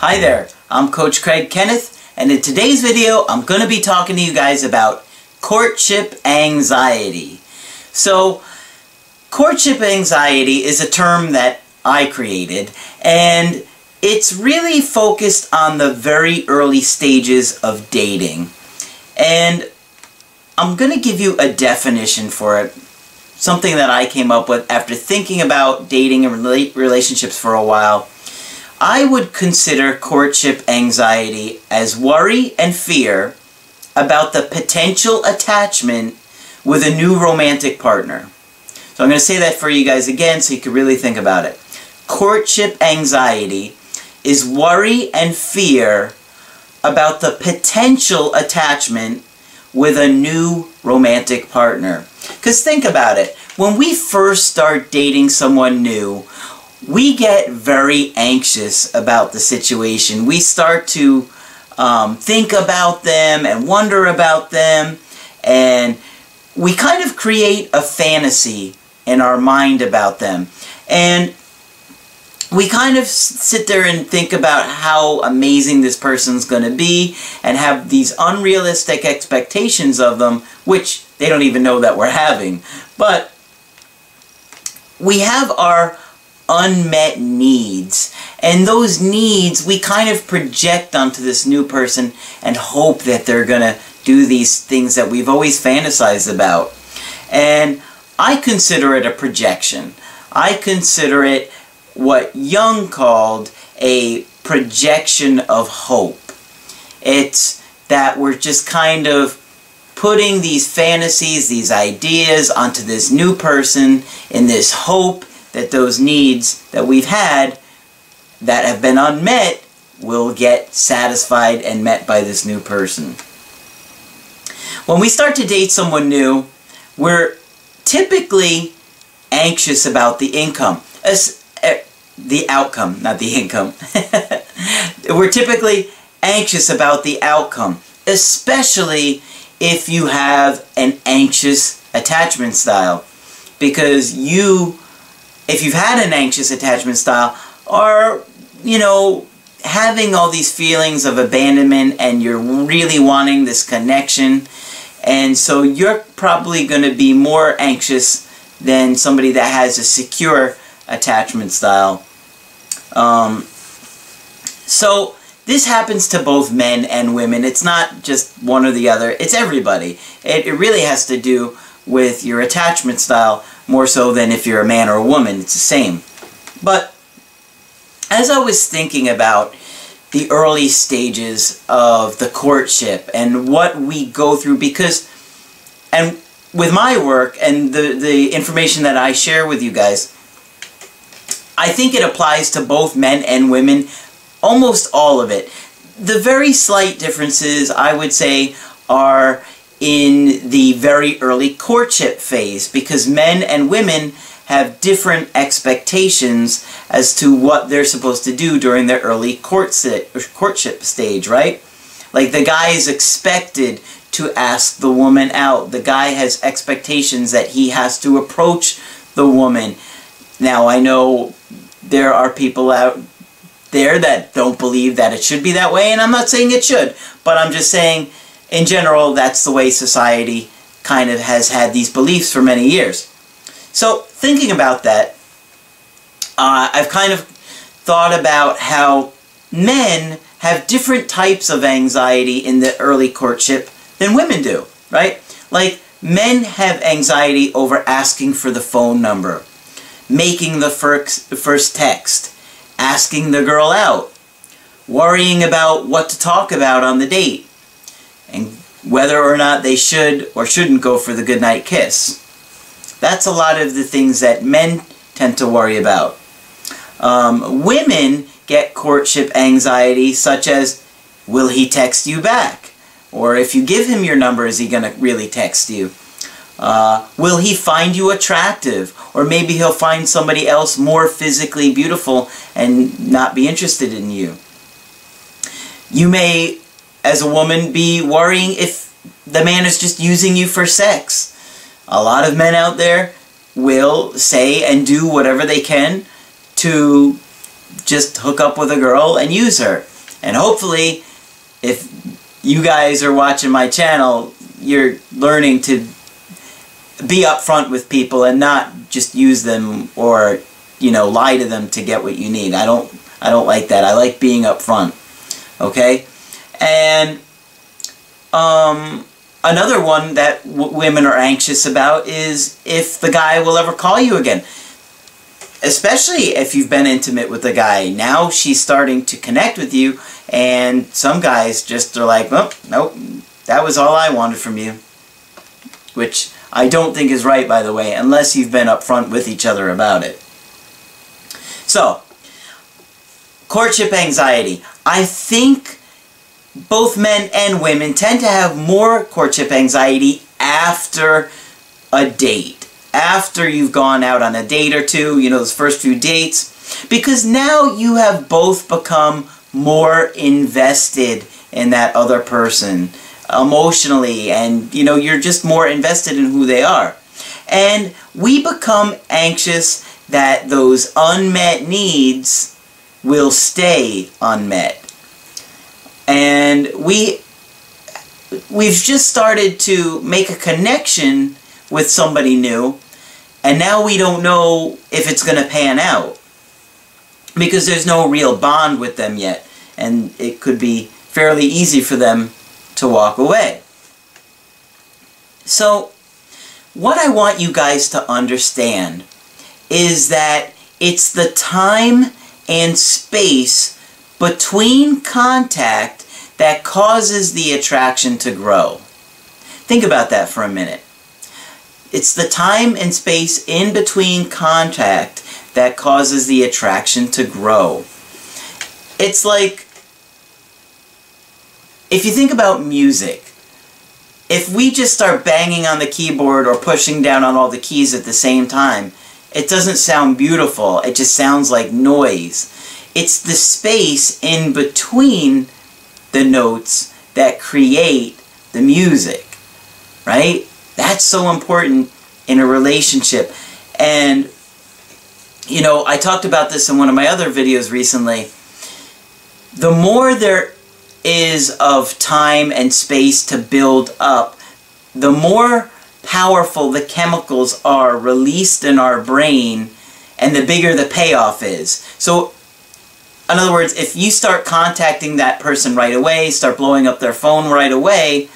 Hi there, I'm Coach Craig Kenneth, and in today's video, I'm going to be talking to you guys about courtship anxiety. So, courtship anxiety is a term that I created, and it's really focused on the very early stages of dating. And I'm going to give you a definition for it, something that I came up with after thinking about dating and relationships for a while. I would consider courtship anxiety as worry and fear about the potential attachment with a new romantic partner. So I'm going to say that for you guys again so you can really think about it. Courtship anxiety is worry and fear about the potential attachment with a new romantic partner. Because think about it. When we first start dating someone new, we get very anxious about the situation. We start to um, think about them and wonder about them, and we kind of create a fantasy in our mind about them. And we kind of sit there and think about how amazing this person's going to be and have these unrealistic expectations of them, which they don't even know that we're having. But we have our unmet needs. And those needs we kind of project onto this new person and hope that they're going to do these things that we've always fantasized about. And I consider it a projection. I consider it what Jung called a projection of hope. It's that we're just kind of putting these fantasies, these ideas onto this new person in this hope that those needs that we've had that have been unmet will get satisfied and met by this new person. When we start to date someone new, we're typically anxious about the income, uh, the outcome, not the income. we're typically anxious about the outcome, especially if you have an anxious attachment style because you if you've had an anxious attachment style, are, you know, having all these feelings of abandonment and you're really wanting this connection, and so you're probably going to be more anxious than somebody that has a secure attachment style. Um, so this happens to both men and women. It's not just one or the other. It's everybody. It, it really has to do with your attachment style more so than if you're a man or a woman. It's the same. But as I was thinking about the early stages of the courtship and what we go through, because, and with my work and the, the information that I share with you guys, I think it applies to both men and women, almost all of it. The very slight differences, I would say, are in the very early courtship phase because men and women have different expectations as to what they're supposed to do during their early courtship stage, right? Like the guy is expected to ask the woman out. The guy has expectations that he has to approach the woman. Now, I know there are people out there that don't believe that it should be that way, and I'm not saying it should, but I'm just saying in general, that's the way society kind of has had these beliefs for many years. So, thinking about that, uh, I've kind of thought about how men have different types of anxiety in the early courtship than women do, right? Like, men have anxiety over asking for the phone number, making the first, first text, asking the girl out, worrying about what to talk about on the date, and whether or not they should or shouldn't go for the goodnight kiss. That's a lot of the things that men tend to worry about. Um, women get courtship anxiety, such as, will he text you back? Or if you give him your number, is he going to really text you? Uh, will he find you attractive? Or maybe he'll find somebody else more physically beautiful and not be interested in you. You may as a woman be worrying if the man is just using you for sex. A lot of men out there will say and do whatever they can to just hook up with a girl and use her. And hopefully, if you guys are watching my channel, you're learning to be upfront with people and not just use them or you know lie to them to get what you need. I don't I don't like that. I like being upfront. Okay, and um, another one that women are anxious about is if the guy will ever call you again. Especially if you've been intimate with the guy. Now she's starting to connect with you, and some guys just are like, oh, nope, that was all I wanted from you. Which I don't think is right, by the way, unless you've been upfront with each other about it. So, courtship anxiety. I think both men and women tend to have more courtship anxiety after a date. After you've gone out on a date or two, you know, those first few dates. Because now you have both become more invested in that other person emotionally and you know you're just more invested in who they are and we become anxious that those unmet needs will stay unmet and we we've just started to make a connection with somebody new. And now we don't know if it's going to pan out. Because there's no real bond with them yet. And it could be fairly easy for them to walk away. So, what I want you guys to understand is that it's the time and space between contact that causes the attraction to grow. Think about that for a minute. It's the time and space in between contact that causes the attraction to grow. It's like if you think about music, if we just start banging on the keyboard or pushing down on all the keys at the same time, it doesn't sound beautiful. It just sounds like noise. It's the space in between the notes that create the music, right? That's so important in a relationship. And, you know, I talked about this in one of my other videos recently. The more there is of time and space to build up, the more powerful the chemicals are released in our brain and the bigger the payoff is. So, in other words, if you start contacting that person right away, start blowing up their phone right away,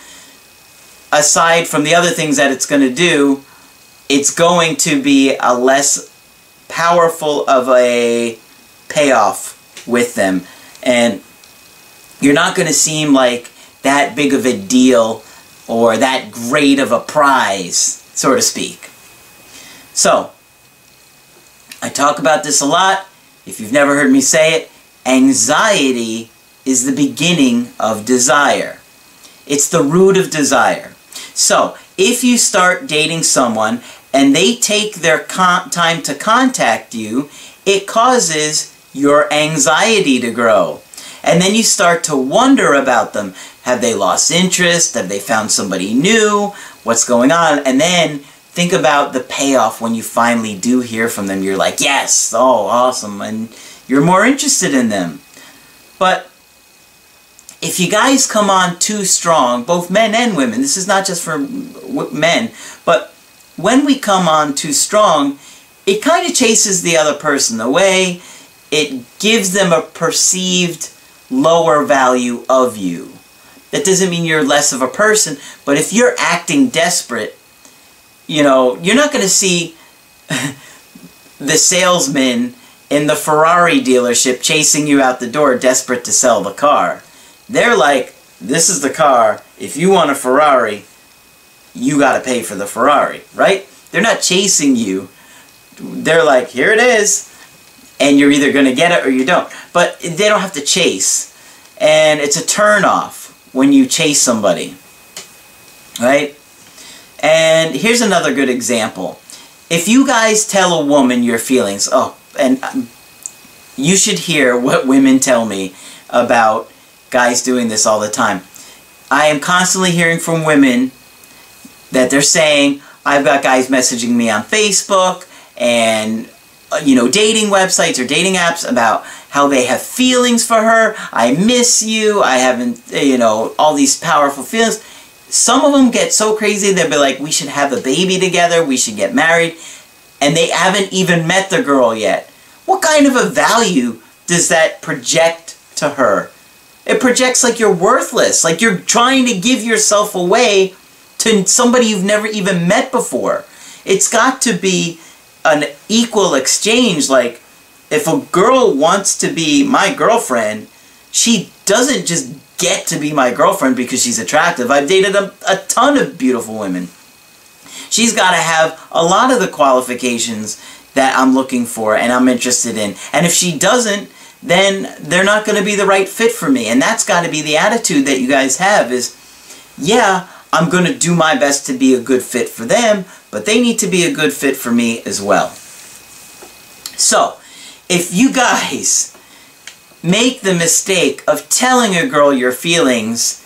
aside from the other things that it's going to do, it's going to be a less powerful of a payoff with them. And you're not going to seem like that big of a deal or that great of a prize, so to speak. So, I talk about this a lot. If you've never heard me say it, anxiety is the beginning of desire. It's the root of desire. So, if you start dating someone and they take their time to contact you, it causes your anxiety to grow. And then you start to wonder about them. Have they lost interest? Have they found somebody new? What's going on? And then think about the payoff when you finally do hear from them. You're like, yes, oh, awesome. And you're more interested in them. But if you guys come on too strong, both men and women, this is not just for men, but when we come on too strong, it kind of chases the other person away. It gives them a perceived lower value of you. That doesn't mean you're less of a person, but if you're acting desperate, you know, you're not going to see the salesman in the Ferrari dealership chasing you out the door desperate to sell the car. They're like, this is the car. If you want a Ferrari, you got to pay for the Ferrari, right? They're not chasing you. They're like, here it is and you're either going to get it or you don't. But they don't have to chase. And it's a turn off when you chase somebody. Right? And here's another good example. If you guys tell a woman your feelings, oh, and um, you should hear what women tell me about guys doing this all the time. I am constantly hearing from women that they're saying, I've got guys messaging me on Facebook and uh, you know, dating websites or dating apps about how they have feelings for her. I miss you. I haven't, you know, all these powerful feelings. Some of them get so crazy, they'll be like, we should have a baby together, we should get married, and they haven't even met the girl yet. What kind of a value does that project to her? It projects like you're worthless, like you're trying to give yourself away to somebody you've never even met before. It's got to be an equal exchange. Like, if a girl wants to be my girlfriend, she doesn't just get to be my girlfriend because she's attractive. I've dated a, a ton of beautiful women. She's got to have a lot of the qualifications that I'm looking for and I'm interested in. And if she doesn't, then they're not going to be the right fit for me. And that's got to be the attitude that you guys have is, yeah, I'm going to do my best to be a good fit for them, but they need to be a good fit for me as well. So, if you guys make the mistake of telling a girl your feelings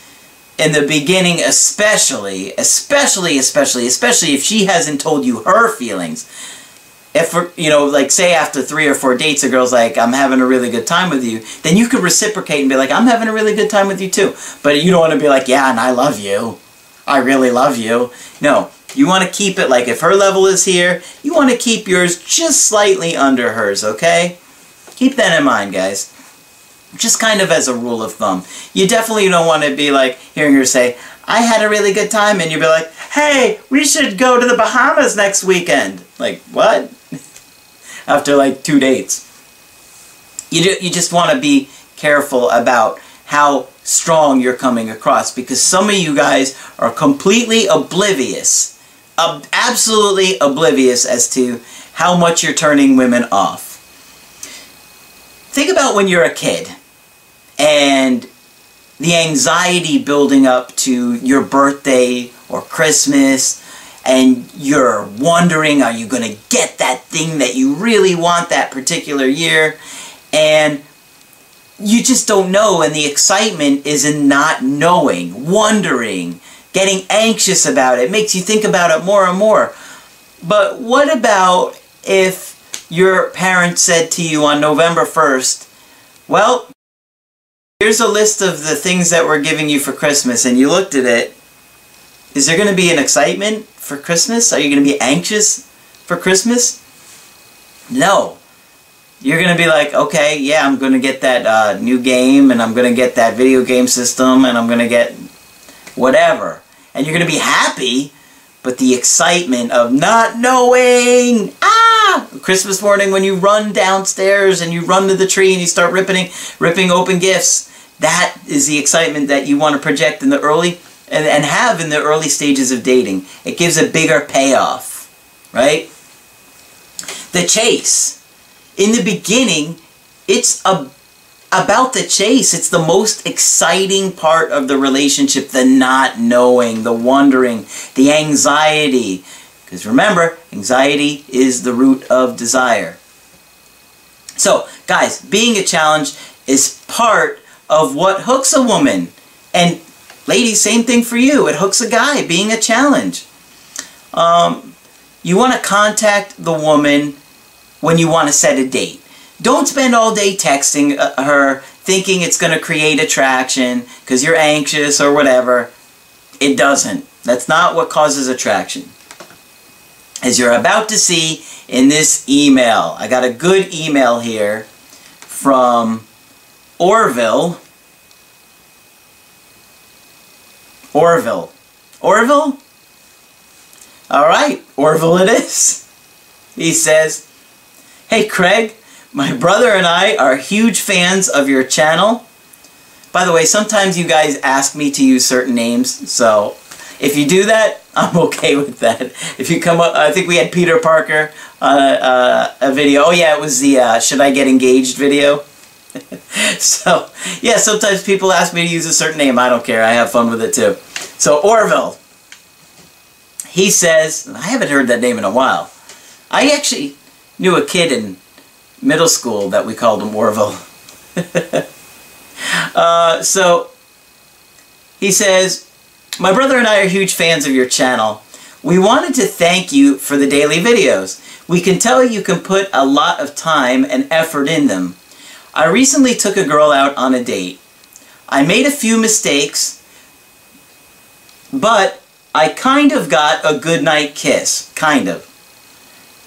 in the beginning especially, especially, especially, especially if she hasn't told you her feelings, if you know like say after three or four dates a girl's like i'm having a really good time with you then you could reciprocate and be like i'm having a really good time with you too. But you don't want to be like yeah and i love you. I really love you. No. You want to keep it like if her level is here you want to keep yours just slightly under hers okay? Keep that in mind guys just kind of as a rule of thumb you definitely don't want to be like hearing her say I had a really good time, and you'd be like, hey, we should go to the Bahamas next weekend. Like, what? After like two dates. You, do, you just want to be careful about how strong you're coming across because some of you guys are completely oblivious, ob absolutely oblivious as to how much you're turning women off. Think about when you're a kid and the anxiety building up to your birthday or Christmas and you're wondering are you going to get that thing that you really want that particular year and you just don't know and the excitement is in not knowing, wondering, getting anxious about it. makes you think about it more and more. But what about if your parents said to you on November 1st, well, Here's a list of the things that we're giving you for Christmas, and you looked at it. Is there going to be an excitement for Christmas? Are you going to be anxious for Christmas? No. You're going to be like, okay, yeah, I'm going to get that uh, new game, and I'm going to get that video game system, and I'm going to get whatever. And you're going to be happy, but the excitement of not knowing, ah, Christmas morning when you run downstairs and you run to the tree and you start ripping, ripping open gifts, that is the excitement that you want to project in the early and, and have in the early stages of dating. It gives a bigger payoff, right? The chase. In the beginning, it's a, about the chase. It's the most exciting part of the relationship, the not knowing, the wondering, the anxiety. Because remember, anxiety is the root of desire. So, guys, being a challenge is part of what hooks a woman. And ladies, same thing for you. It hooks a guy, being a challenge. Um, you want to contact the woman when you want to set a date. Don't spend all day texting uh, her thinking it's going to create attraction because you're anxious or whatever. It doesn't. That's not what causes attraction. As you're about to see in this email, I got a good email here from Orville. Orville. Orville? Alright, Orville it is. He says, Hey Craig, my brother and I are huge fans of your channel. By the way, sometimes you guys ask me to use certain names, so if you do that, I'm okay with that. If you come up, I think we had Peter Parker, uh, uh, a video. Oh yeah, it was the uh, Should I Get Engaged video. so, yeah, sometimes people ask me to use a certain name. I don't care. I have fun with it too. So, Orville. He says, I haven't heard that name in a while. I actually knew a kid in middle school that we called him Orville. uh, so, he says, My brother and I are huge fans of your channel. We wanted to thank you for the daily videos. We can tell you can put a lot of time and effort in them. I recently took a girl out on a date. I made a few mistakes, but I kind of got a good night kiss. Kind of.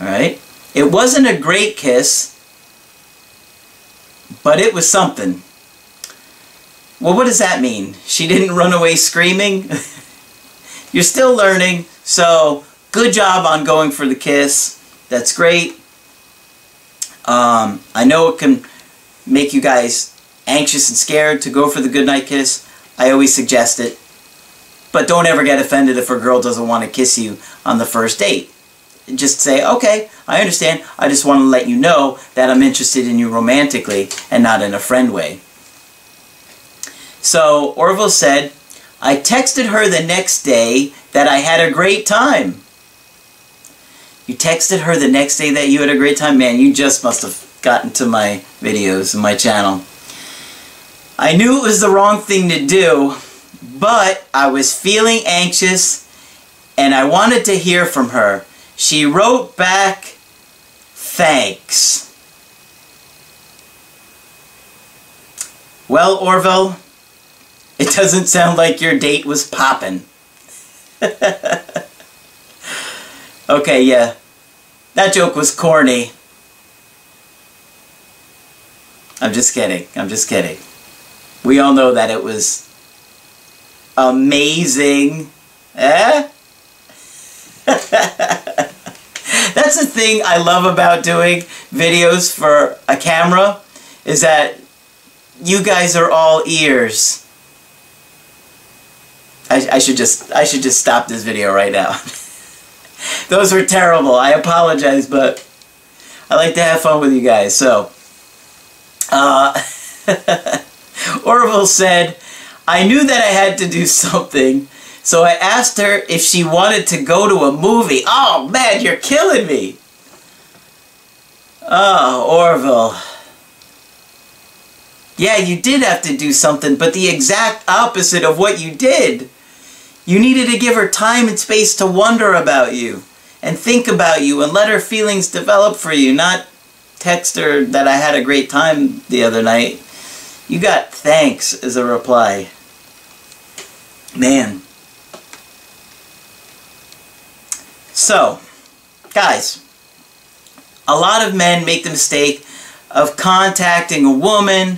Alright? It wasn't a great kiss, but it was something. Well, what does that mean? She didn't run away screaming? You're still learning, so good job on going for the kiss. That's great. Um, I know it can make you guys anxious and scared to go for the goodnight kiss. I always suggest it. But don't ever get offended if a girl doesn't want to kiss you on the first date. Just say, okay, I understand. I just want to let you know that I'm interested in you romantically and not in a friend way. So Orville said, I texted her the next day that I had a great time. You texted her the next day that you had a great time? Man, you just must have gotten to my videos and my channel. I knew it was the wrong thing to do, but I was feeling anxious and I wanted to hear from her. She wrote back, thanks. Well, Orville, it doesn't sound like your date was poppin'. okay, yeah. That joke was corny. I'm just kidding. I'm just kidding. We all know that it was amazing. Eh? That's the thing I love about doing videos for a camera is that you guys are all ears. I, I should just I should just stop this video right now. Those were terrible. I apologize, but I like to have fun with you guys. So, uh, Orville said, I knew that I had to do something, so I asked her if she wanted to go to a movie. Oh man, you're killing me. Oh, Orville. Yeah, you did have to do something, but the exact opposite of what you did. You needed to give her time and space to wonder about you and think about you and let her feelings develop for you, not text her that I had a great time the other night. You got thanks as a reply. Man. So, guys, a lot of men make the mistake of contacting a woman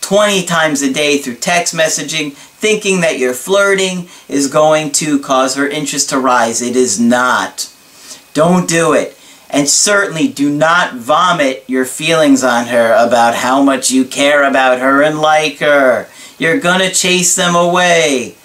20 times a day through text messaging, thinking that your flirting is going to cause her interest to rise. It is not. Don't do it. And certainly do not vomit your feelings on her about how much you care about her and like her. You're gonna chase them away.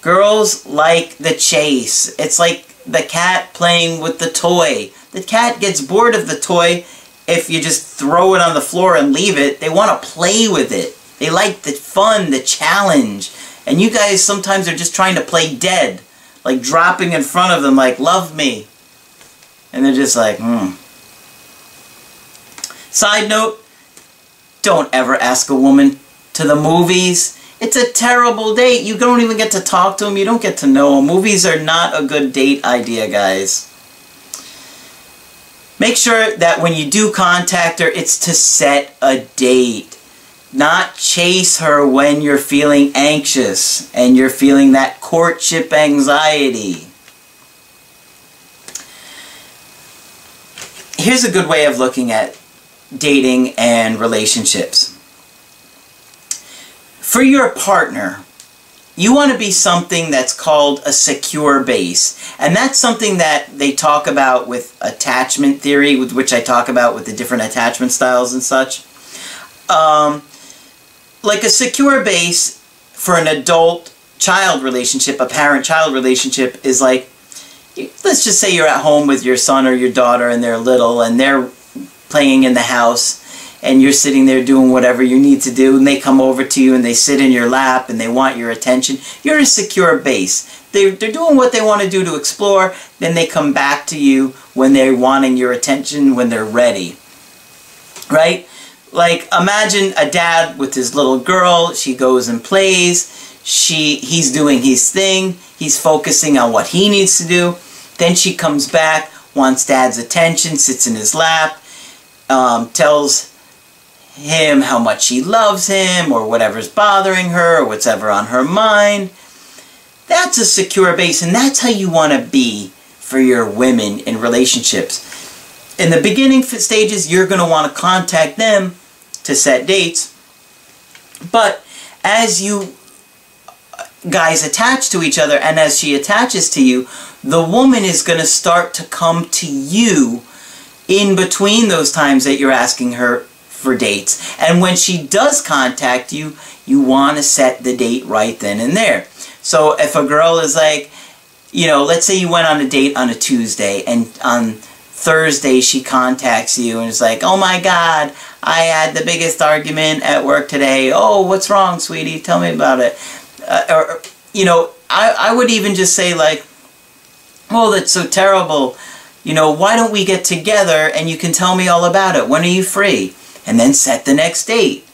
Girls like the chase. It's like the cat playing with the toy. The cat gets bored of the toy if you just throw it on the floor and leave it. They want to play with it. They like the fun, the challenge. And you guys sometimes are just trying to play dead. Like dropping in front of them like, love me. And they're just like, hmm. Side note, don't ever ask a woman to the movies. It's a terrible date. You don't even get to talk to them. You don't get to know them. Movies are not a good date idea, guys. Make sure that when you do contact her, it's to set a date. Not chase her when you're feeling anxious and you're feeling that courtship anxiety. Here's a good way of looking at dating and relationships. For your partner, you want to be something that's called a secure base. And that's something that they talk about with attachment theory, with which I talk about with the different attachment styles and such. Um, like a secure base for an adult child relationship, a parent child relationship, is like let's just say you're at home with your son or your daughter and they're little and they're playing in the house and you're sitting there doing whatever you need to do and they come over to you and they sit in your lap and they want your attention you're a secure base. They're, they're doing what they want to do to explore then they come back to you when they're wanting your attention when they're ready. Right? Like imagine a dad with his little girl she goes and plays she he's doing his thing he's focusing on what he needs to do then she comes back wants dad's attention, sits in his lap, um, tells him how much she loves him or whatever's bothering her or whatever on her mind. That's a secure base and that's how you want to be for your women in relationships. In the beginning stages, you're going to want to contact them to set dates. But as you guys attach to each other and as she attaches to you, the woman is going to start to come to you in between those times that you're asking her for dates. And when she does contact you, you want to set the date right then and there. So if a girl is like, you know, let's say you went on a date on a Tuesday and on Thursday she contacts you and is like, oh my god, I had the biggest argument at work today. Oh, what's wrong, sweetie? Tell me about it. Uh, or, you know, I, I would even just say like, oh, that's so terrible. You know, why don't we get together and you can tell me all about it? When are you free? And then set the next date.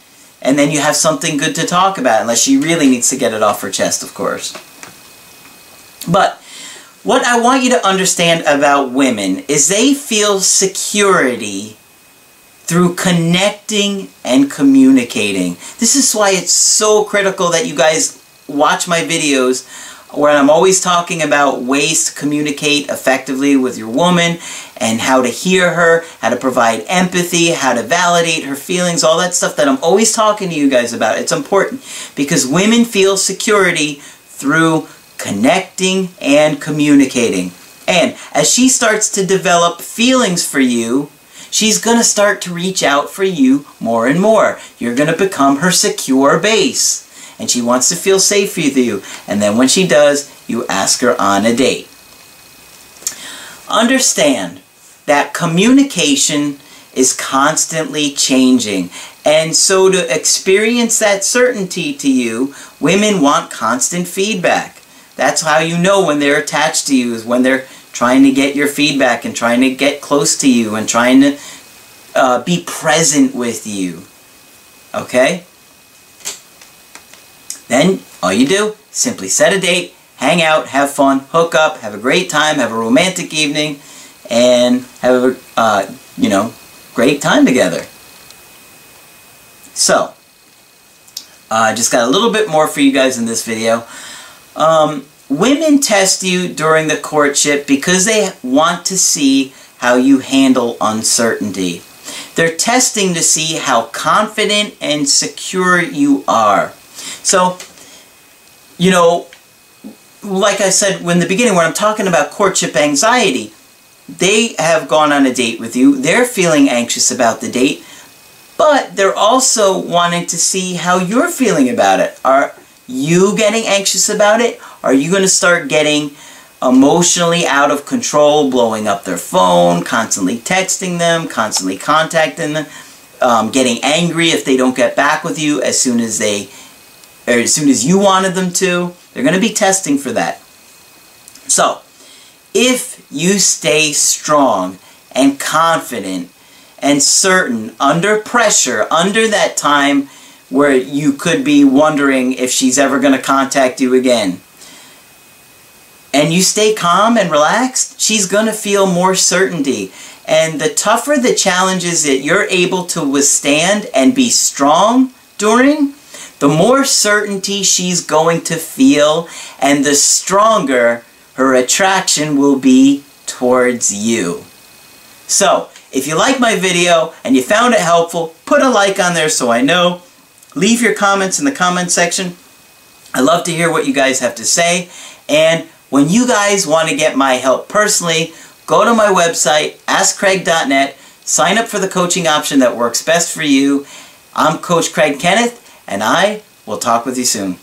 And then you have something good to talk about, unless she really needs to get it off her chest, of course. But what I want you to understand about women is they feel security through connecting and communicating. This is why it's so critical that you guys watch my videos where I'm always talking about ways to communicate effectively with your woman and how to hear her, how to provide empathy, how to validate her feelings, all that stuff that I'm always talking to you guys about. It's important because women feel security through connecting and communicating. And as she starts to develop feelings for you, she's going to start to reach out for you more and more. You're going to become her secure base and she wants to feel safe with you. And then when she does, you ask her on a date. Understand that communication is constantly changing. And so to experience that certainty to you, women want constant feedback. That's how you know when they're attached to you, is when they're trying to get your feedback and trying to get close to you and trying to uh, be present with you. Okay? Then all you do, simply set a date, hang out, have fun, hook up, have a great time, have a romantic evening, and have a, uh, you know, great time together. So, I uh, just got a little bit more for you guys in this video. Um, women test you during the courtship because they want to see how you handle uncertainty. They're testing to see how confident and secure you are. So, you know, like I said in the beginning, when I'm talking about courtship anxiety, they have gone on a date with you. They're feeling anxious about the date, but they're also wanting to see how you're feeling about it. Are you getting anxious about it? Are you going to start getting emotionally out of control, blowing up their phone, constantly texting them, constantly contacting them, um, getting angry if they don't get back with you as soon as they as soon as you wanted them to. They're going to be testing for that. So, if you stay strong and confident and certain under pressure, under that time where you could be wondering if she's ever going to contact you again, and you stay calm and relaxed, she's going to feel more certainty. And the tougher the challenges that you're able to withstand and be strong during, the more certainty she's going to feel and the stronger her attraction will be towards you. So, if you like my video and you found it helpful, put a like on there so I know. Leave your comments in the comment section. I love to hear what you guys have to say. And when you guys want to get my help personally, go to my website, askcraig.net, sign up for the coaching option that works best for you. I'm Coach Craig Kenneth, and I will talk with you soon.